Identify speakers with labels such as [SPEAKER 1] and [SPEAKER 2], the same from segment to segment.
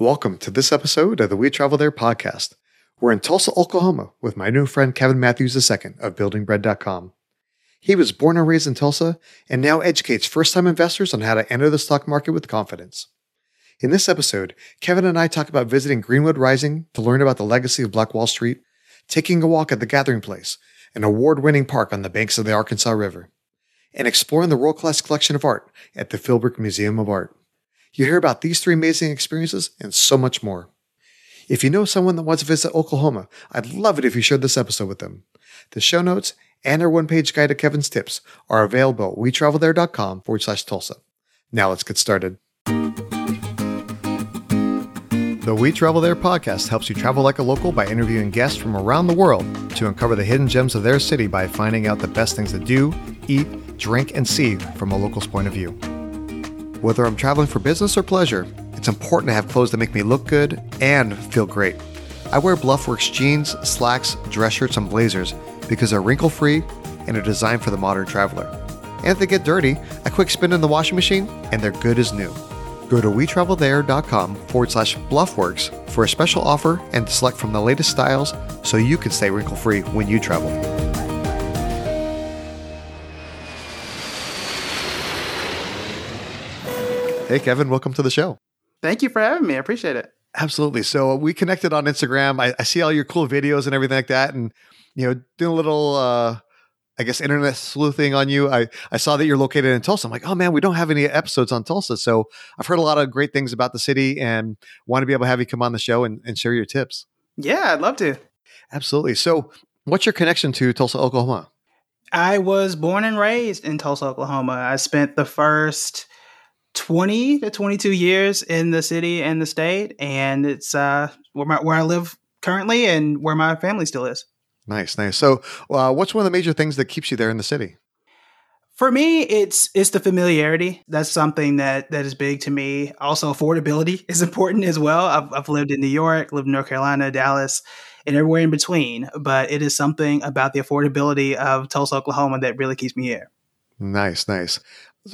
[SPEAKER 1] Welcome to this episode of the We Travel There podcast. We're in Tulsa, Oklahoma with my new friend Kevin Matthews II of buildingbread.com. He was born and raised in Tulsa and now educates first time investors on how to enter the stock market with confidence. In this episode, Kevin and I talk about visiting Greenwood Rising to learn about the legacy of Black Wall Street, taking a walk at the Gathering Place, an award winning park on the banks of the Arkansas River, and exploring the world class collection of art at the Philbrook Museum of Art. You hear about these three amazing experiences and so much more. If you know someone that wants to visit Oklahoma, I'd love it if you shared this episode with them. The show notes and our one page guide to Kevin's tips are available at wetravelthere.com forward slash Tulsa. Now let's get started. The We Travel There podcast helps you travel like a local by interviewing guests from around the world to uncover the hidden gems of their city by finding out the best things to do, eat, drink, and see from a local's point of view. Whether I'm traveling for business or pleasure, it's important to have clothes that make me look good and feel great. I wear Bluffworks jeans, slacks, dress shirts, and blazers because they're wrinkle free and are designed for the modern traveler. And if they get dirty, a quick spin in the washing machine and they're good as new. Go to wetravelthere.com forward slash bluffworks for a special offer and select from the latest styles so you can stay wrinkle free when you travel. Hey, Kevin, welcome to the show.
[SPEAKER 2] Thank you for having me. I appreciate it.
[SPEAKER 1] Absolutely. So we connected on Instagram. I, I, see all your cool videos and everything like that, and you know, doing a little, uh, I guess, internet sleuthing on you. I I saw that you're located in Tulsa. I'm like, oh man, we don't have any episodes on Tulsa, so I've heard a lot of great things about the city, and want to be able to have you come on the show and, and share your tips.
[SPEAKER 2] Yeah, I'd love to.
[SPEAKER 1] Absolutely. So, what's your connection to Tulsa, Oklahoma?
[SPEAKER 2] I was born and raised in Tulsa, Oklahoma. I spent the first 20 to 22 years in the city and the state and it's uh where my where I live currently and where my family still is.
[SPEAKER 1] Nice, nice. So, uh, what's one of the major things that keeps you there in the city?
[SPEAKER 2] For me, it's it's the familiarity. That's something that that is big to me. Also, affordability is important as well. I've, I've lived in New York, lived in North Carolina, Dallas, and everywhere in between. But it is something about the affordability of Tulsa, Oklahoma, that really keeps me here.
[SPEAKER 1] Nice, nice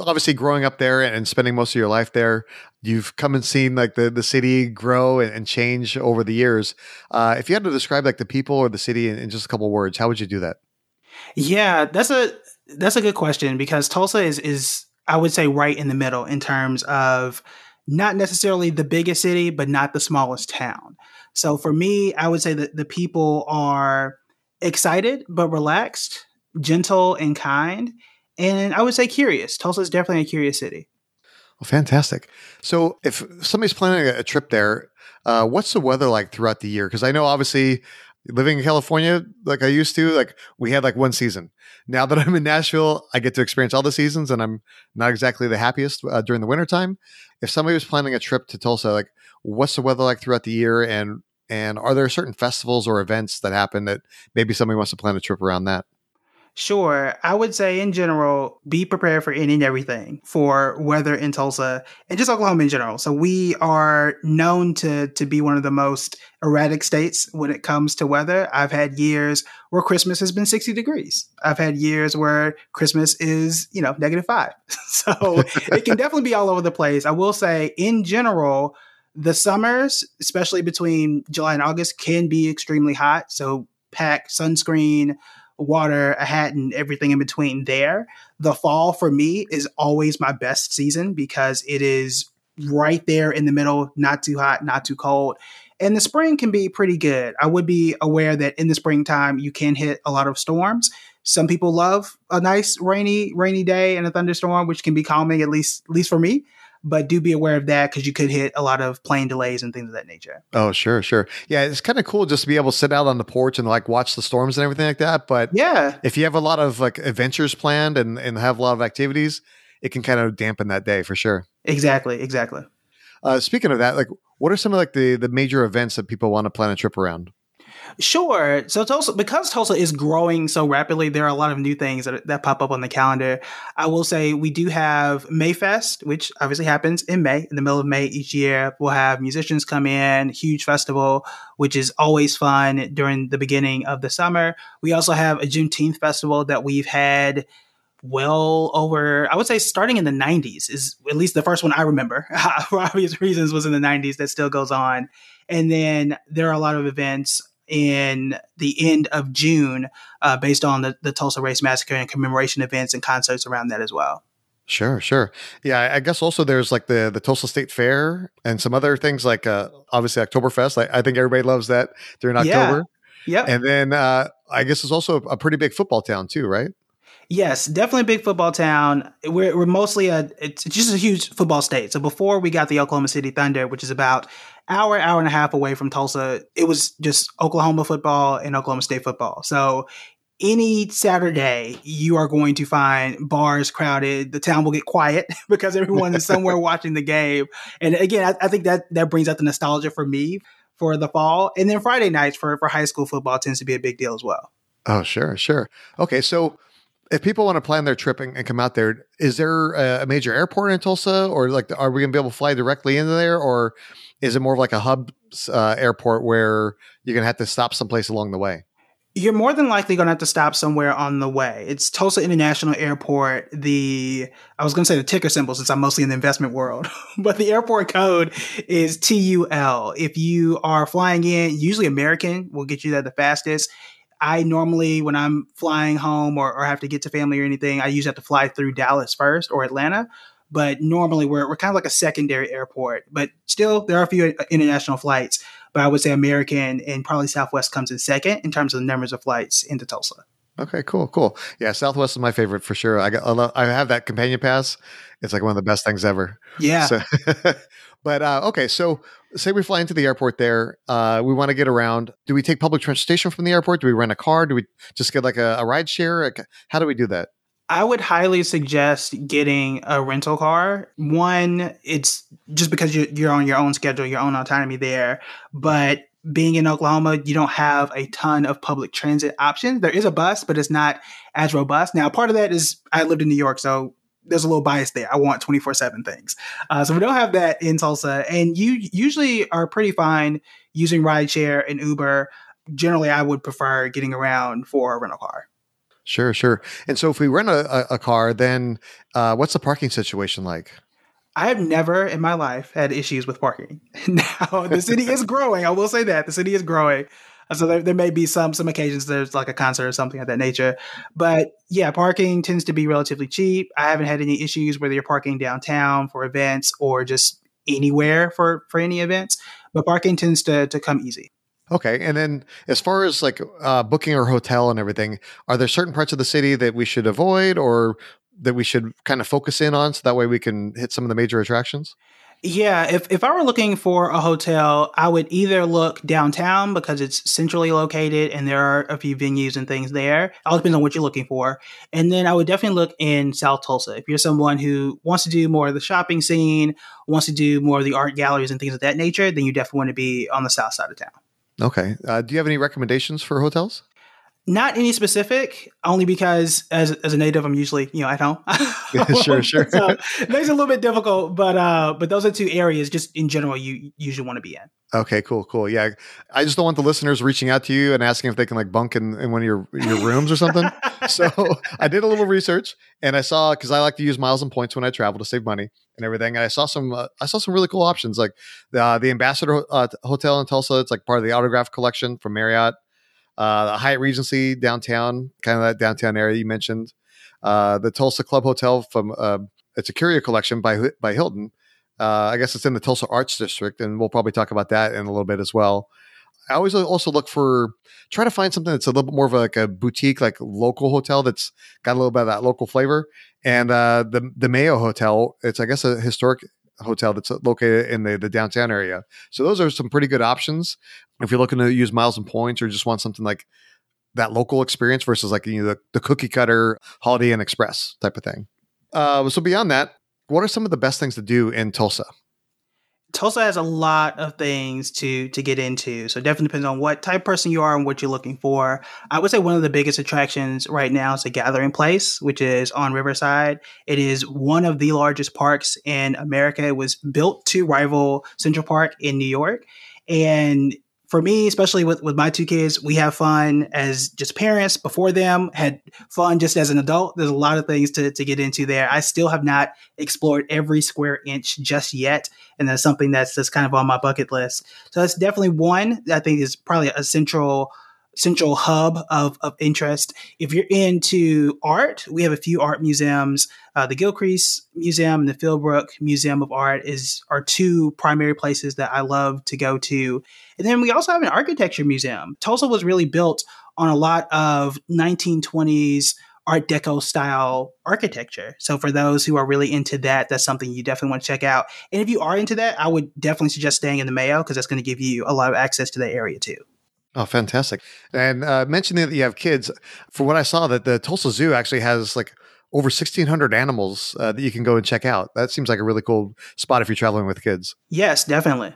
[SPEAKER 1] obviously growing up there and spending most of your life there you've come and seen like the, the city grow and, and change over the years. Uh, if you had to describe like the people or the city in, in just a couple words how would you do that?
[SPEAKER 2] Yeah that's a that's a good question because tulsa is is i would say right in the middle in terms of not necessarily the biggest city but not the smallest town. So for me i would say that the people are excited but relaxed gentle and kind and I would say curious. Tulsa is definitely a curious city.
[SPEAKER 1] Well, fantastic. So, if somebody's planning a trip there, uh, what's the weather like throughout the year? Because I know obviously living in California, like I used to, like we had like one season. Now that I'm in Nashville, I get to experience all the seasons, and I'm not exactly the happiest uh, during the wintertime. If somebody was planning a trip to Tulsa, like what's the weather like throughout the year, and and are there certain festivals or events that happen that maybe somebody wants to plan a trip around that?
[SPEAKER 2] Sure. I would say in general, be prepared for any and everything for weather in Tulsa and just Oklahoma in general. So we are known to to be one of the most erratic states when it comes to weather. I've had years where Christmas has been 60 degrees. I've had years where Christmas is, you know, negative five. so it can definitely be all over the place. I will say in general, the summers, especially between July and August, can be extremely hot. So pack sunscreen, water, a hat, and everything in between there. The fall for me is always my best season because it is right there in the middle, not too hot, not too cold. And the spring can be pretty good. I would be aware that in the springtime you can hit a lot of storms. Some people love a nice rainy rainy day and a thunderstorm, which can be calming at least at least for me but do be aware of that because you could hit a lot of plane delays and things of that nature.
[SPEAKER 1] Oh, sure, sure. Yeah, it's kind of cool just to be able to sit out on the porch and like watch the storms and everything like that. But
[SPEAKER 2] yeah,
[SPEAKER 1] if you have a lot of like adventures planned and, and have a lot of activities, it can kind of dampen that day for sure.
[SPEAKER 2] Exactly, exactly.
[SPEAKER 1] Uh, speaking of that, like what are some of like the the major events that people want to plan a trip around?
[SPEAKER 2] Sure. So Tulsa, because Tulsa is growing so rapidly, there are a lot of new things that, that pop up on the calendar. I will say we do have Mayfest, which obviously happens in May, in the middle of May each year. We'll have musicians come in, huge festival, which is always fun during the beginning of the summer. We also have a Juneteenth festival that we've had well over, I would say starting in the 90s is at least the first one I remember for obvious reasons was in the 90s that still goes on. And then there are a lot of events in the end of June uh, based on the, the Tulsa Race Massacre and commemoration events and concerts around that as well.
[SPEAKER 1] Sure, sure. Yeah, I guess also there's like the the Tulsa State Fair and some other things like uh, obviously Oktoberfest. I, I think everybody loves that during October.
[SPEAKER 2] Yeah.
[SPEAKER 1] And then uh, I guess it's also a pretty big football town too, right?
[SPEAKER 2] Yes, definitely a big football town. We're, we're mostly a it's just a huge football state. So before we got the Oklahoma City Thunder, which is about hour hour and a half away from Tulsa, it was just Oklahoma football and Oklahoma State football. So any Saturday, you are going to find bars crowded. The town will get quiet because everyone is somewhere watching the game. And again, I, I, think that that brings out the nostalgia for me for the fall. And then Friday nights for for high school football tends to be a big deal as well.
[SPEAKER 1] Oh, sure, sure. Okay, so if people want to plan their trip and, and come out there, is there a, a, major airport in Tulsa, or like are we going to be able to fly directly into there, or is it more of like a hub uh, airport where you're going to have to stop someplace along the way?
[SPEAKER 2] You're more than likely going to have to stop somewhere on the way. It's Tulsa International Airport. The I was going to say the ticker symbol since I'm mostly in the investment world, but the airport code is TUL. If you are flying in, usually American will get you there the fastest. I normally, when I'm flying home or, or have to get to family or anything, I usually have to fly through Dallas first or Atlanta. But normally we're, we're kind of like a secondary airport. But still, there are a few international flights but I would say American and probably Southwest comes in second in terms of the numbers of flights into Tulsa.
[SPEAKER 1] Okay, cool, cool. Yeah, Southwest is my favorite for sure. I got, I, love, I have that companion pass. It's like one of the best things ever.
[SPEAKER 2] Yeah.
[SPEAKER 1] So, but uh, okay, so say we fly into the airport there. Uh, we want to get around. Do we take public transportation from the airport? Do we rent a car? Do we just get like a, a ride share? How do we do that?
[SPEAKER 2] I would highly suggest getting a rental car. One, it's just because you're, on your own schedule, your own autonomy there. But being in Oklahoma, you don't have a ton of public transit options. There is a bus, but it's not as robust. Now, part of that is I lived in New York, so there's a little bias there. I want 24 7 things. Uh, so we don't have that in Tulsa. And you usually are pretty fine using rideshare and Uber. Generally, I would prefer getting around for a rental car.
[SPEAKER 1] Sure, sure. And so if we rent a, a car, then uh, what's the parking situation like?
[SPEAKER 2] I have never in my life had issues with parking. now the city is growing. I will say that the city is growing. So there, there may be some some occasions there's like a concert or something of that nature, but yeah, parking tends to be relatively cheap. I haven't had any issues whether you're parking downtown for events or just anywhere for for any events. But parking tends to to come easy.
[SPEAKER 1] Okay, and then as far as like uh, booking our hotel and everything, are there certain parts of the city that we should avoid or that we should kind of focus in on so that way we can hit some of the major attractions?
[SPEAKER 2] Yeah, if, if I were looking for a hotel, I would either look downtown because it's centrally located and there are a few venues and things there. It all depends on what you're looking for. And then I would definitely look in South Tulsa. If you're someone who wants to do more of the shopping scene, wants to do more of the art galleries and things of that nature, then you definitely want to be on the south side of town.
[SPEAKER 1] Okay. Uh, do you have any recommendations for hotels?
[SPEAKER 2] Not any specific, only because as as a native, I'm usually you know at home.
[SPEAKER 1] sure, sure.
[SPEAKER 2] so it makes a little bit difficult, but uh, but those are two areas just in general you usually want to be in.
[SPEAKER 1] Okay, cool, cool. Yeah, I just don't want the listeners reaching out to you and asking if they can like bunk in, in one of your your rooms or something. so I did a little research and I saw because I like to use miles and points when I travel to save money and everything. And I saw some uh, I saw some really cool options like the uh, the Ambassador uh, Hotel in Tulsa. It's like part of the Autograph collection from Marriott. Uh, the Hyatt Regency downtown, kind of that downtown area you mentioned. Uh, the Tulsa Club Hotel from uh, it's a Curio collection by by Hilton uh, I guess it's in the Tulsa Arts District, and we'll probably talk about that in a little bit as well. I always also look for try to find something that's a little bit more of like a boutique, like local hotel that's got a little bit of that local flavor. And uh, the the Mayo Hotel, it's I guess a historic hotel that's located in the, the downtown area. So those are some pretty good options if you're looking to use miles and points or just want something like that local experience versus like you know the, the cookie cutter Holiday Inn Express type of thing. Uh, so beyond that, what are some of the best things to do in Tulsa?
[SPEAKER 2] Tulsa has a lot of things to to get into. So it definitely depends on what type of person you are and what you're looking for. I would say one of the biggest attractions right now is the Gathering Place, which is on Riverside. It is one of the largest parks in America. It was built to rival Central Park in New York. And for me, especially with, with my two kids, we have fun as just parents before them, had fun just as an adult. There's a lot of things to, to get into there. I still have not explored every square inch just yet. And that's something that's just kind of on my bucket list. So that's definitely one that I think is probably a central central hub of, of interest. If you're into art, we have a few art museums. Uh, the Gilcrease Museum and the Philbrook Museum of Art is are two primary places that I love to go to. And then we also have an architecture museum. Tulsa was really built on a lot of 1920s Art Deco style architecture. So for those who are really into that, that's something you definitely want to check out. And if you are into that, I would definitely suggest staying in the Mayo because that's going to give you a lot of access to that area too.
[SPEAKER 1] Oh, fantastic! And uh, mentioning that you have kids, from what I saw, that the Tulsa Zoo actually has like over 1,600 animals uh, that you can go and check out. That seems like a really cool spot if you're traveling with kids.
[SPEAKER 2] Yes, definitely.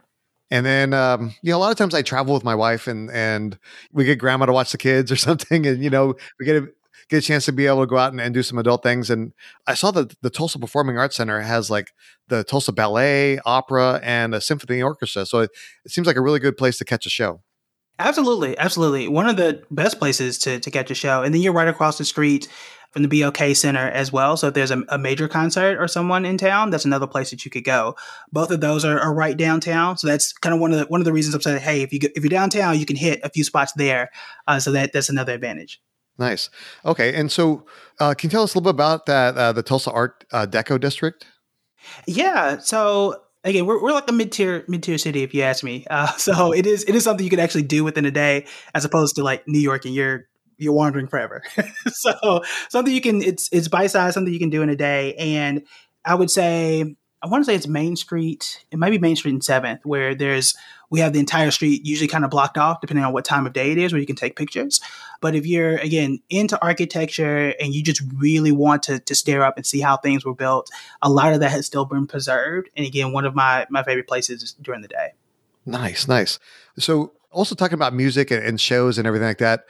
[SPEAKER 1] And then, um, you know, a lot of times I travel with my wife and, and we get grandma to watch the kids or something. And, you know, we get a, get a chance to be able to go out and, and do some adult things. And I saw that the Tulsa Performing Arts Center has like the Tulsa Ballet, Opera, and a symphony orchestra. So it, it seems like a really good place to catch a show.
[SPEAKER 2] Absolutely, absolutely. One of the best places to, to catch a show. And then you're right across the street from the BOK Center as well. So if there's a, a, major concert or someone in town, that's another place that you could go. Both of those are, are right downtown. So that's kind of one of the one of the reasons I'm saying, hey, if you if you're downtown, you can hit a few spots there. Uh, so that that's another advantage.
[SPEAKER 1] Nice. Okay, and so uh, can you tell us a little bit about that uh, the Tulsa Art uh, Deco District?
[SPEAKER 2] Yeah. So again, we're, we're like a mid tier mid tier city, if you ask me. Uh, so it is it is something you can actually do within a day, as opposed to like New York and you're you're wandering forever. so something you can it's it's bite size, something you can do in a day. And I would say I want to say it's Main Street. It might be Main Street and Seventh, where there's we have the entire street usually kind of blocked off, depending on what time of day it is, where you can take pictures. But if you're again into architecture and you just really want to to stare up and see how things were built, a lot of that has still been preserved. And again, one of my my favorite places during the day.
[SPEAKER 1] Nice, nice. So also talking about music and, and shows and everything like that.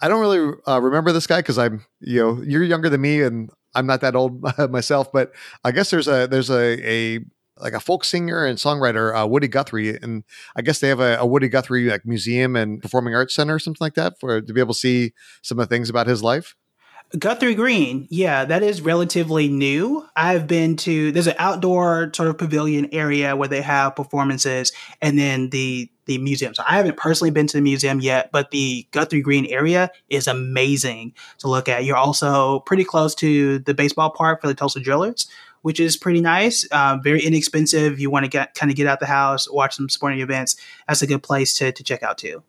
[SPEAKER 1] I don't really uh, remember this guy because I'm, you know, you're younger than me and I'm not that old myself, but I guess there's a there's a a like a folk singer and songwriter uh, Woody Guthrie, and I guess they have a, a, Woody Guthrie like museum and performing arts center or something like that for to be able to see some of the things about his life.
[SPEAKER 2] Guthrie Green, yeah, that is relatively new. I've been to there's an outdoor sort of pavilion area where they have performances, and then the the museum. So I haven't personally been to the museum yet, but the Guthrie Green area is amazing to look at. You're also pretty close to the baseball park for the Tulsa Drillers, which is pretty nice. Um, very inexpensive. You want to get kind of get out the house, watch some sporting events. That's a good place to to check out too.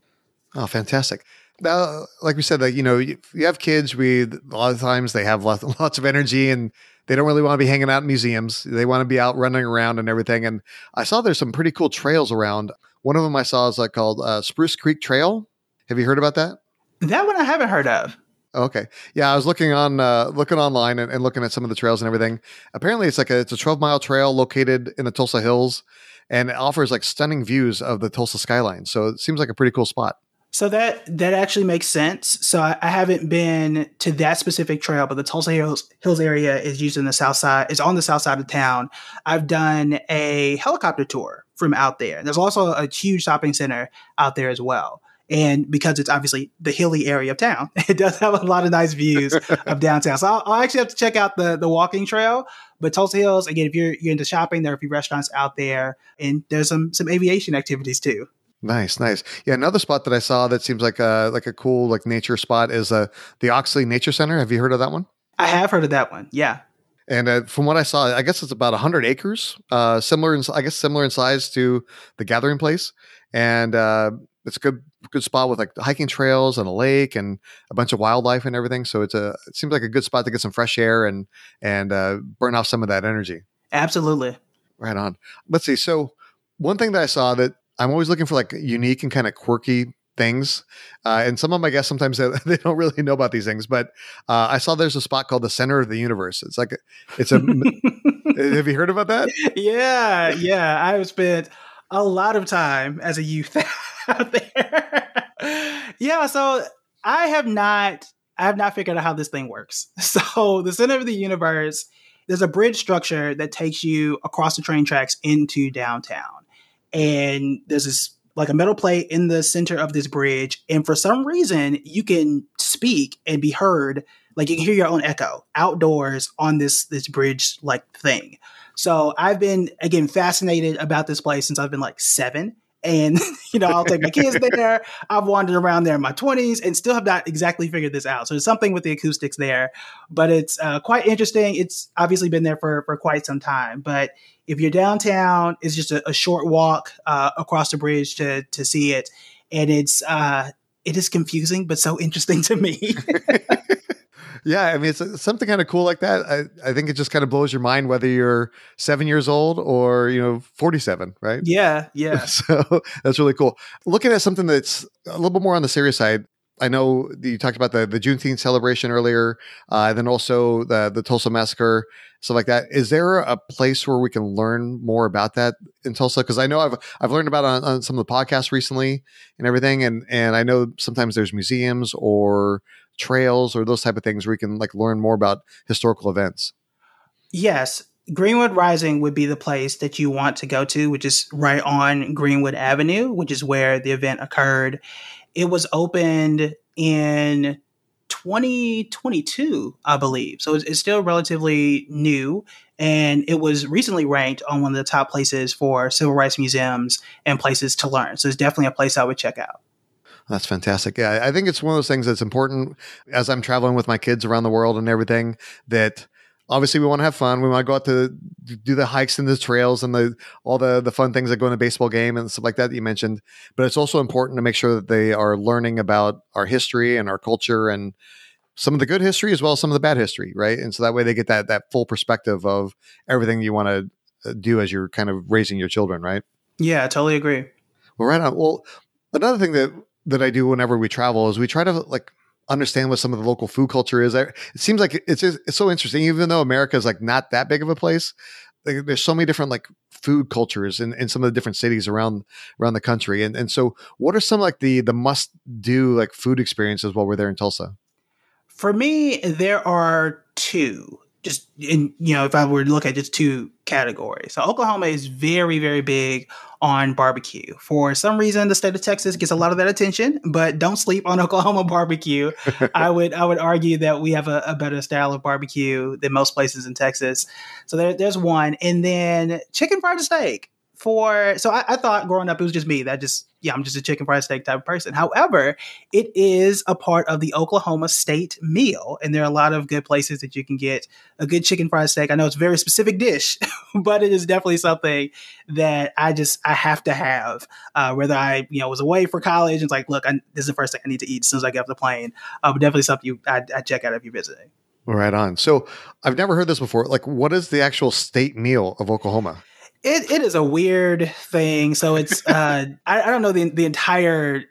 [SPEAKER 1] Oh, fantastic! Now, like we said, like you know, you, you have kids. We a lot of times they have lots, lots of energy and they don't really want to be hanging out in museums. They want to be out running around and everything. And I saw there's some pretty cool trails around. One of them I saw is like called uh, Spruce Creek Trail. Have you heard about that?
[SPEAKER 2] That one I haven't heard of.
[SPEAKER 1] Okay, yeah, I was looking on uh, looking online and, and, looking at some of the trails and everything. Apparently, it's like a it's a 12 mile trail located in the Tulsa Hills, and it offers like stunning views of the Tulsa skyline. So it seems like a pretty cool spot.
[SPEAKER 2] So that that actually makes sense. So I, I, haven't been to that specific trail, but the Tulsa Hills, Hills area is used in the south side. Is on the south side of town. I've done a helicopter tour from out there. There's also a huge shopping center out there as well. And because it's obviously the hilly area of town, it does have a lot of nice views of downtown. So I'll, I'll, actually have to check out the the walking trail. But Tulsa Hills, again, if you're you're into shopping, there are a few restaurants out there, and there's some some aviation activities too.
[SPEAKER 1] Nice, nice. Yeah, another spot that I saw that seems like a like a cool like nature spot is uh, the Oxley Nature Center. Have you heard of that one?
[SPEAKER 2] I have heard of that one. Yeah.
[SPEAKER 1] And uh, from what I saw, I guess it's about hundred acres, uh, similar in I guess similar in size to the Gathering Place, and uh, it's a good good spot with like hiking trails and a lake and a bunch of wildlife and everything. So it's a it seems like a good spot to get some fresh air and and uh, burn off some of that energy.
[SPEAKER 2] Absolutely.
[SPEAKER 1] Right on. Let's see. So one thing that I saw that I'm always looking for like unique and kind of quirky things. Uh, and some of my guests sometimes they, they, don't really know about these things. But uh, I saw there's a spot called the Center of the Universe. It's like a, it's a. have you heard about that?
[SPEAKER 2] Yeah, yeah. I've spent a lot of time as a youth out there. yeah, so I have not. I have not figured out how this thing works. So the Center of the Universe, there's a bridge structure that takes you across the train tracks into downtown and there's this like a metal plate in the center of this bridge. And for some reason, you can speak and be heard. Like you can hear your own echo outdoors on this this bridge like thing. So I've been again fascinated about this place since I've been like seven. And you know, I'll take my kids there. I've wandered around there in my twenties and still have not exactly figured this out. So there's something with the acoustics there, but it's uh, quite interesting. It's obviously been there for for quite some time. But if you're downtown, it's just a, a short walk uh, across the bridge to to see it, and it's uh, it is confusing but so interesting to me.
[SPEAKER 1] yeah, I mean, it's something kind of cool like that. I, I think it just kind of blows your mind whether you're seven years old or you know forty seven, right?
[SPEAKER 2] Yeah, yeah.
[SPEAKER 1] so that's really cool. Looking at something that's a little bit more on the serious side. I know you talked about the the Juneteenth celebration earlier, uh, and then also the the Tulsa massacre, stuff like that. Is there a place where we can learn more about that in Tulsa? Because I know I've I've learned about on, on some of the podcasts recently and everything, and and I know sometimes there's museums or trails or those type of things where you can like learn more about historical events.
[SPEAKER 2] Yes, Greenwood Rising would be the place that you want to go to, which is right on Greenwood Avenue, which is where the event occurred. It was opened in 2022, I believe. So it's, it's, still relatively new. And it was recently ranked on one of the top places for civil rights museums and places to learn. So it's definitely a place I would check out.
[SPEAKER 1] That's fantastic. Yeah, I think it's one of those things that's important as I'm traveling with my kids around the world and everything that obviously we want to have fun. We want to go out to do the hikes and the trails and the all the the fun things that go in a baseball game and stuff like that that you mentioned. But it's also important to make sure that they are learning about our history and our culture and some of the good history as well as some of the bad history, right? And so that way they get that that full perspective of everything you want to uh, do as you're kind of raising your children, right?
[SPEAKER 2] Yeah, I totally agree.
[SPEAKER 1] Well, right on. Well, another thing that that I do whenever we travel is we try to like understand what some of the local food culture is. It seems like it's it's so interesting, even though America is like not that big of a place. Like, there's so many different like food cultures in, in some of the different cities around around the country. And and so, what are some like the the must do like food experiences while we're there in Tulsa?
[SPEAKER 2] For me, there are two just in you know if i were to look at just two categories so oklahoma is very very big on barbecue. For some reason the state of texas gets a lot of that attention but don't sleep on oklahoma barbecue. I would i would argue that we have a, a, better style of barbecue than most places in texas. So there, there's one. And then chicken fried steak for so I, I, thought growing up it was just me that just yeah I'm just a chicken fried steak type of person. However, it is a part of the Oklahoma state meal, and there are a lot of good places that you can get a good chicken fried steak. I know it's a very specific dish, but it is definitely something that I just I have to have. Uh, whether I you know was away for college and it's like look I, this is the first thing I need to eat as soon as I get off the plane. Uh, but definitely something you I, I check out if you're visiting.
[SPEAKER 1] Right on. So I've never heard this before. Like, what is the actual state meal of Oklahoma?
[SPEAKER 2] It it is a weird thing. So it's uh I, I don't know the the entire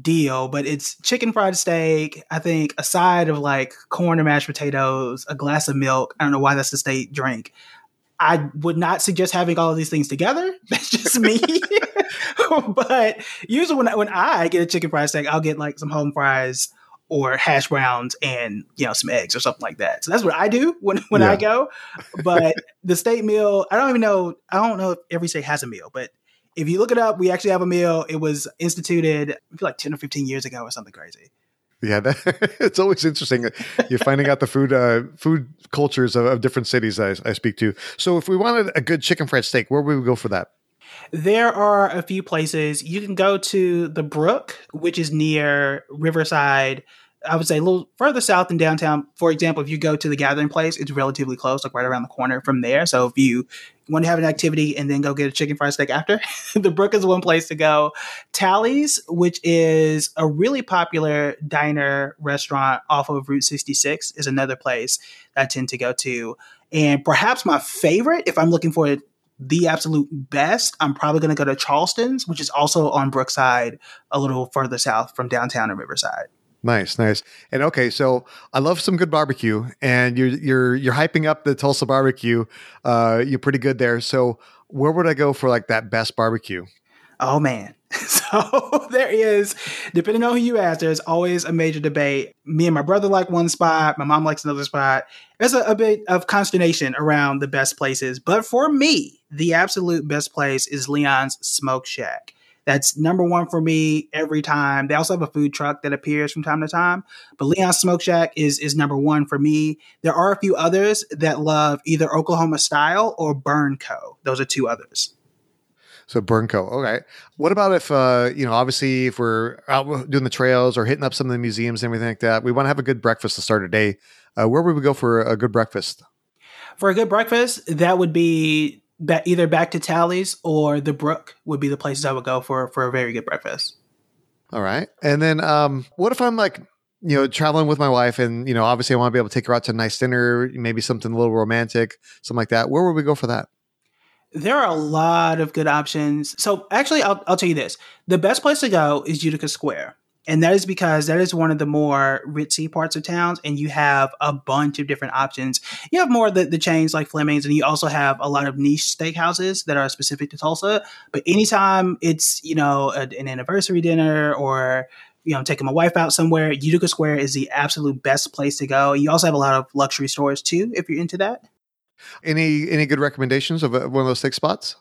[SPEAKER 2] deal, but it's chicken fried steak, I think a side of like corn and mashed potatoes, a glass of milk. I don't know why that's the state drink. I would not suggest having all of these things together. That's just me. but usually when when I get a chicken fried steak, I'll get like some home fries or hash browns and you know some eggs or something like that. So that's what I do when when yeah. I go. But the state meal, I don't even know. I don't know if every state has a meal, but if you look it up, we actually have a meal. It was instituted, like ten or fifteen years ago or something crazy.
[SPEAKER 1] Yeah, that, it's always interesting. You're finding out the food uh, food cultures of, of different cities I, I speak to. So, if we wanted a good chicken fried steak, where would we go for that?
[SPEAKER 2] There are a few places you can go to the Brook, which is near Riverside. I would say a little further south than downtown. For example, if you go to the gathering place, it's relatively close, like right around the corner from there. So if you want to have an activity and then go get a chicken fried steak after, the Brook is one place to go. Tally's, which is a really popular diner restaurant off of Route 66, is another place I tend to go to. And perhaps my favorite, if I'm looking for the absolute best, I'm probably going to go to Charleston's, which is also on Brookside, a little further south from downtown and Riverside.
[SPEAKER 1] Nice, nice. And okay, so I love some good barbecue, and you're you're you're hyping up the Tulsa barbecue. Uh, you're pretty good there. So where would I go for like that best barbecue?
[SPEAKER 2] Oh man. So there is, depending on who you ask, there's always a major debate. Me and my brother like one spot, my mom likes another spot. There's a, a bit of consternation around the best places. But for me, the absolute best place is Leon's Smoke Shack. That's number one for me every time. They also have a food truck that appears from time to time, but Leon's Smoke Shack is is number one for me. There are a few others that love either Oklahoma style or Burn Co. Those are two others.
[SPEAKER 1] So Burnco. Okay. What about if uh, you know, obviously if we're out doing the trails or hitting up some of the museums and everything like that, we want to have a good breakfast to start a day. Uh, where would we go for a good breakfast?
[SPEAKER 2] For a good breakfast, that would be either back to Tally's or the Brook would be the places I would go for for a very good breakfast.
[SPEAKER 1] All right. And then um, what if I'm like you know, traveling with my wife, and you know, obviously, I want to be able to take her out to a nice dinner, maybe something a little romantic, something like that. Where would we go for that?
[SPEAKER 2] There are a lot of good options. So actually, I'll, I'll tell you this. The best place to go is Utica Square. And that is because that is one of the more ritzy parts of towns, and you have a bunch of different options. You have more the, the chains like Fleming's, and you also have a lot of niche steakhouses that are specific to Tulsa. But anytime it's, you know, a, an anniversary dinner or you know, taking my wife out somewhere, Utica Square is the absolute best place to go. You also have a lot of luxury stores too, if you're into that.
[SPEAKER 1] Any any good recommendations of uh, one of those six spots?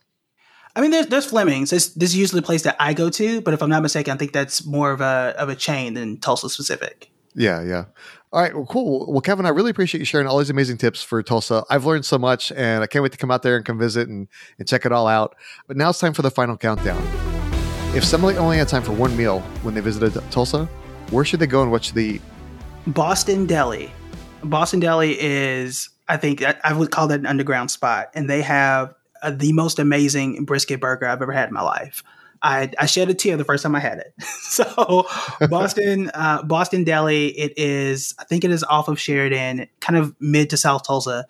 [SPEAKER 2] I mean, there's there's Fleming's. This this is usually a place that I go to, but if I'm not mistaken, I think that's more of a of a chain than Tulsa specific.
[SPEAKER 1] Yeah, yeah. All right, well, cool. Well, Kevin, I really appreciate you sharing all these amazing tips for Tulsa. I've learned so much, and I can't wait to come out there and come visit and, and check it all out. But now it's time for the final countdown. If somebody only had time for one meal when they visited Tulsa, where should they go and what should they eat?
[SPEAKER 2] Boston Deli. Boston Deli is I think I would call that an underground spot, and they have the most amazing brisket burger I've ever had in my life. I, I shed a tear the first time I had it. so Boston, uh, Boston Deli, it is, I think it is off of Sheridan, kind of mid to South Tulsa.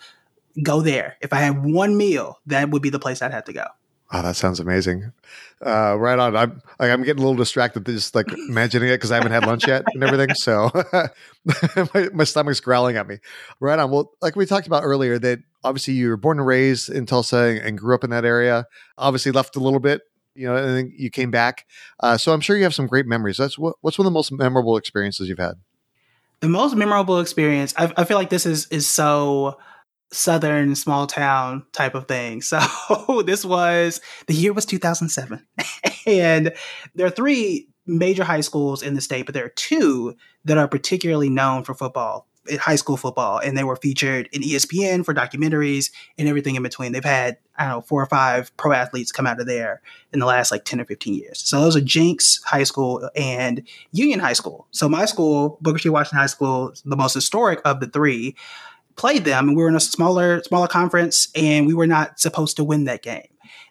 [SPEAKER 2] Go there. If I had one meal, that would be the place I'd have to go.
[SPEAKER 1] Oh, that sounds amazing. Uh, right on. I'm like, I'm getting a little distracted just like imagining it because I haven't had lunch yet and everything. So my, my, stomach's growling at me. Right on. Well, like we talked about earlier, that obviously you were born and raised in Tulsa and grew up in that area. Obviously left a little bit, you know, and then you came back. Uh, so I'm sure you have some great memories. That's what, what's one of the most memorable experiences you've had.
[SPEAKER 2] The most memorable experience. I, I feel like this is is so southern small town type of thing. So this was the year was 2007. and there are three major high schools in the state, but there are two that are particularly known for football, eh, high school football, and they were featured in ESPN for documentaries and everything in between. They've had, I don't know, four or five pro athletes come out of there in the last like 10 or 15 years. So those are Jenks High School and Union High School. So my school, Booker T. Washington High School, the most historic of the three played them, and we were in a smaller smaller conference, and we were not supposed to win that game.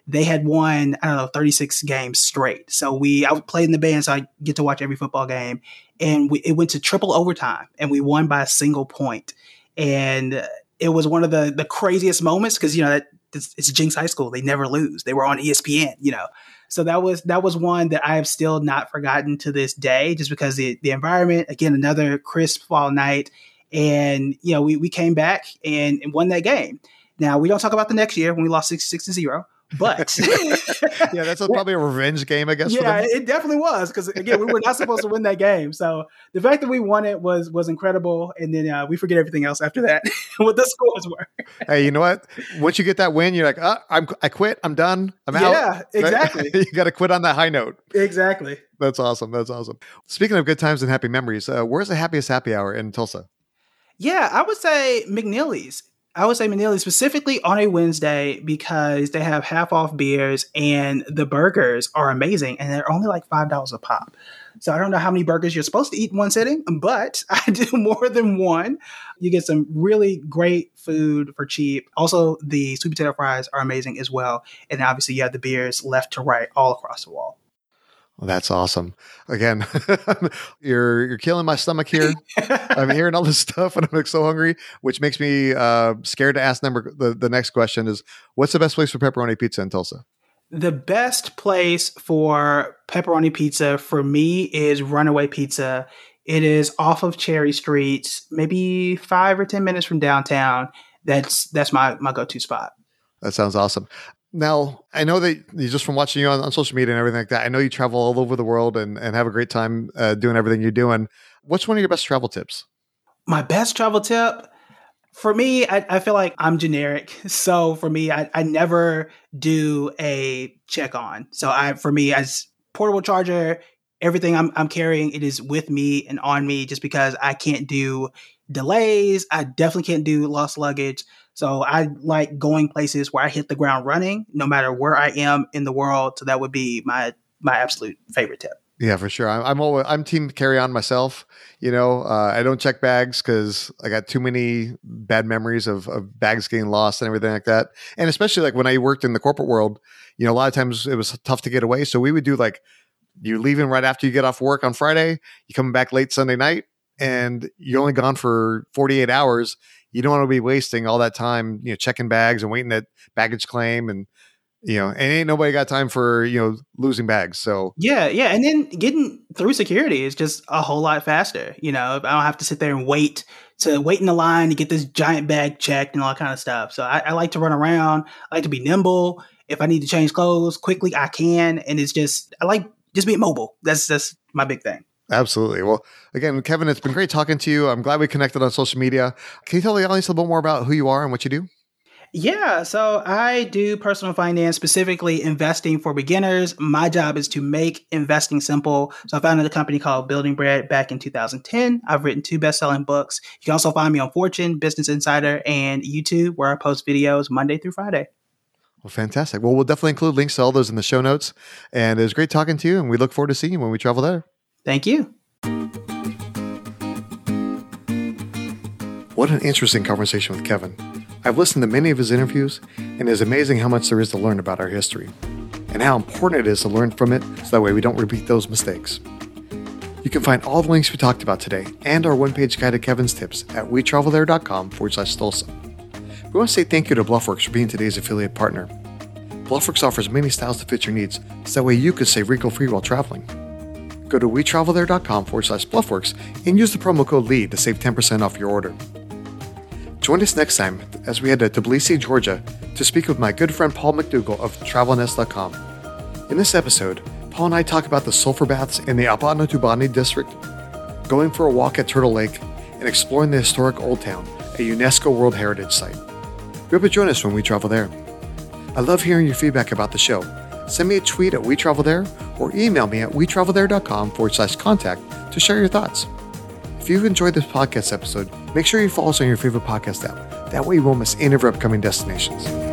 [SPEAKER 2] They had won, I don't know, 36 games straight. So we, I played in the band, so I get to watch every football game. And we, it went to triple overtime, and we won by a single. And it was one of the the craziest moments because you know that it's, it's Jenks High School; they never lose. They were on ESPN, you know. So that was that was one that I have still not forgotten to this day, just because the the environment. Again, another crisp fall night, and, you know, we, we came back and, and won that game. Now, we don't talk about the next year when we lost 66 to 0. But
[SPEAKER 1] yeah, that's a, probably a revenge game, I guess.
[SPEAKER 2] Yeah, it definitely was because again, we were not supposed to win that game. So the fact that we won it was was incredible, and then uh, we forget everything else after that. what the scores were.
[SPEAKER 1] hey, you know what? Once you get that win, you're like, oh, I'm I quit. I'm done. I'm out.
[SPEAKER 2] Yeah, exactly.
[SPEAKER 1] you got to quit on that high note.
[SPEAKER 2] Exactly.
[SPEAKER 1] That's awesome. That's awesome. Speaking of good times and happy memories, uh, where's the happiest happy hour in Tulsa?
[SPEAKER 2] Yeah, I would say McNellie's. I would say McNellie's specifically on a Wednesday because they have half off beers and the burgers are amazing and they're only like five dollars a pop. So I don't know how many burgers you're supposed to eat in one sitting, but I do more than one. You get some really great food for cheap. Also, the sweet potato fries are amazing as well. And obviously, you have the beers left to right all across the wall.
[SPEAKER 1] Well, that's awesome. Again, you're you're killing my stomach here. I'm hearing all this stuff, and I'm like so hungry, which makes me uh, scared to ask number the, the next question is what's the best place for pepperoni pizza in Tulsa?
[SPEAKER 2] The best place for pepperoni pizza for me is Runaway Pizza. It is off of Cherry Street, maybe five or ten minutes from downtown. That's that's my my go to spot.
[SPEAKER 1] That sounds awesome. Now, I know that you just from watching you on, on, social media and everything like that, I know you travel all over the world and, and have a great time uh, doing everything you're doing. What's one of your best travel tips?
[SPEAKER 2] My best travel tip? For me, I, I feel like I'm generic. So for me, I, I never do a check on. So I, for me, as portable charger, everything I'm, I'm carrying, it is with me and on me just because I can't do delays. I definitely can't do lost luggage. So I like going places where I hit the ground running, no matter where I am in the world. So that would be my my absolute favorite tip.
[SPEAKER 1] Yeah, for sure. I'm, I'm always I'm team carry on myself. You know, uh, I don't check bags because I got too many bad memories of, of bags getting lost and everything like that. And especially like when I worked in the corporate world, you know, a lot of times it was tough to get away. So we would do like you're leaving right after you get off work on Friday, you coming back late Sunday night, and you're only gone for 48 hours. You don't want to be wasting all that time, you know, checking bags and waiting at baggage claim and you know, and ain't nobody got time for, you know, losing bags. So
[SPEAKER 2] Yeah, yeah. And then getting through security is just a whole lot faster. You know, I don't have to sit there and wait to wait in the line to get this giant bag checked and all that kind of stuff. So I, I like to run around. I like to be nimble. If I need to change clothes quickly, I can. And it's just I like just being mobile. That's that's my big thing.
[SPEAKER 1] Absolutely. Well, again, Kevin, it's been great talking to you. I'm glad we connected on social media. Can you tell the audience a little bit more about who you are and what you do?
[SPEAKER 2] Yeah, so I do personal finance, specifically investing for beginners. My job is to make investing simple. So I founded a company called Building Bread back in 2010. I've written two best-selling books. You can also find me on Fortune, Business Insider, and YouTube, where I post videos Monday through Friday.
[SPEAKER 1] Well, fantastic. Well, we'll definitely include links to all those in the show notes. And it was great talking to you, and we look forward to seeing you when we travel there.
[SPEAKER 2] Thank you.
[SPEAKER 1] What an interesting conversation with Kevin. I've listened to many of his interviews, and it is amazing how much there is to learn about our history, and how important it is to learn from it so that way we don't repeat those mistakes. You can find all the links we talked about today and our one page guide to Kevin's tips at wetravelthere.com forward slash Tulsa. We want to say thank you to Bluffworks for being today's affiliate partner. Bluffworks offers many styles to fit your needs, so that way you could stay wrinkle free while traveling. Go to wetravelthere.com forward slash Bluffworks and use the promo code LEAD to save 10% off your order. Join us next time as we head to Tbilisi, Georgia to speak with my good friend Paul McDougall of TravelNest.com. In this episode, Paul and I talk about the sulfur baths in the Abanotubani district, going for a walk at Turtle Lake, and exploring the historic Old Town, a UNESCO World Heritage Site. We hope you join us when we travel there. I love hearing your feedback about the show. Send me a tweet at WeTravelThere or email me at WeTravelThere.com forward slash contact to share your thoughts. If you've enjoyed this podcast episode, make sure you follow us on your favorite podcast app. That way you won't miss any of our upcoming destinations.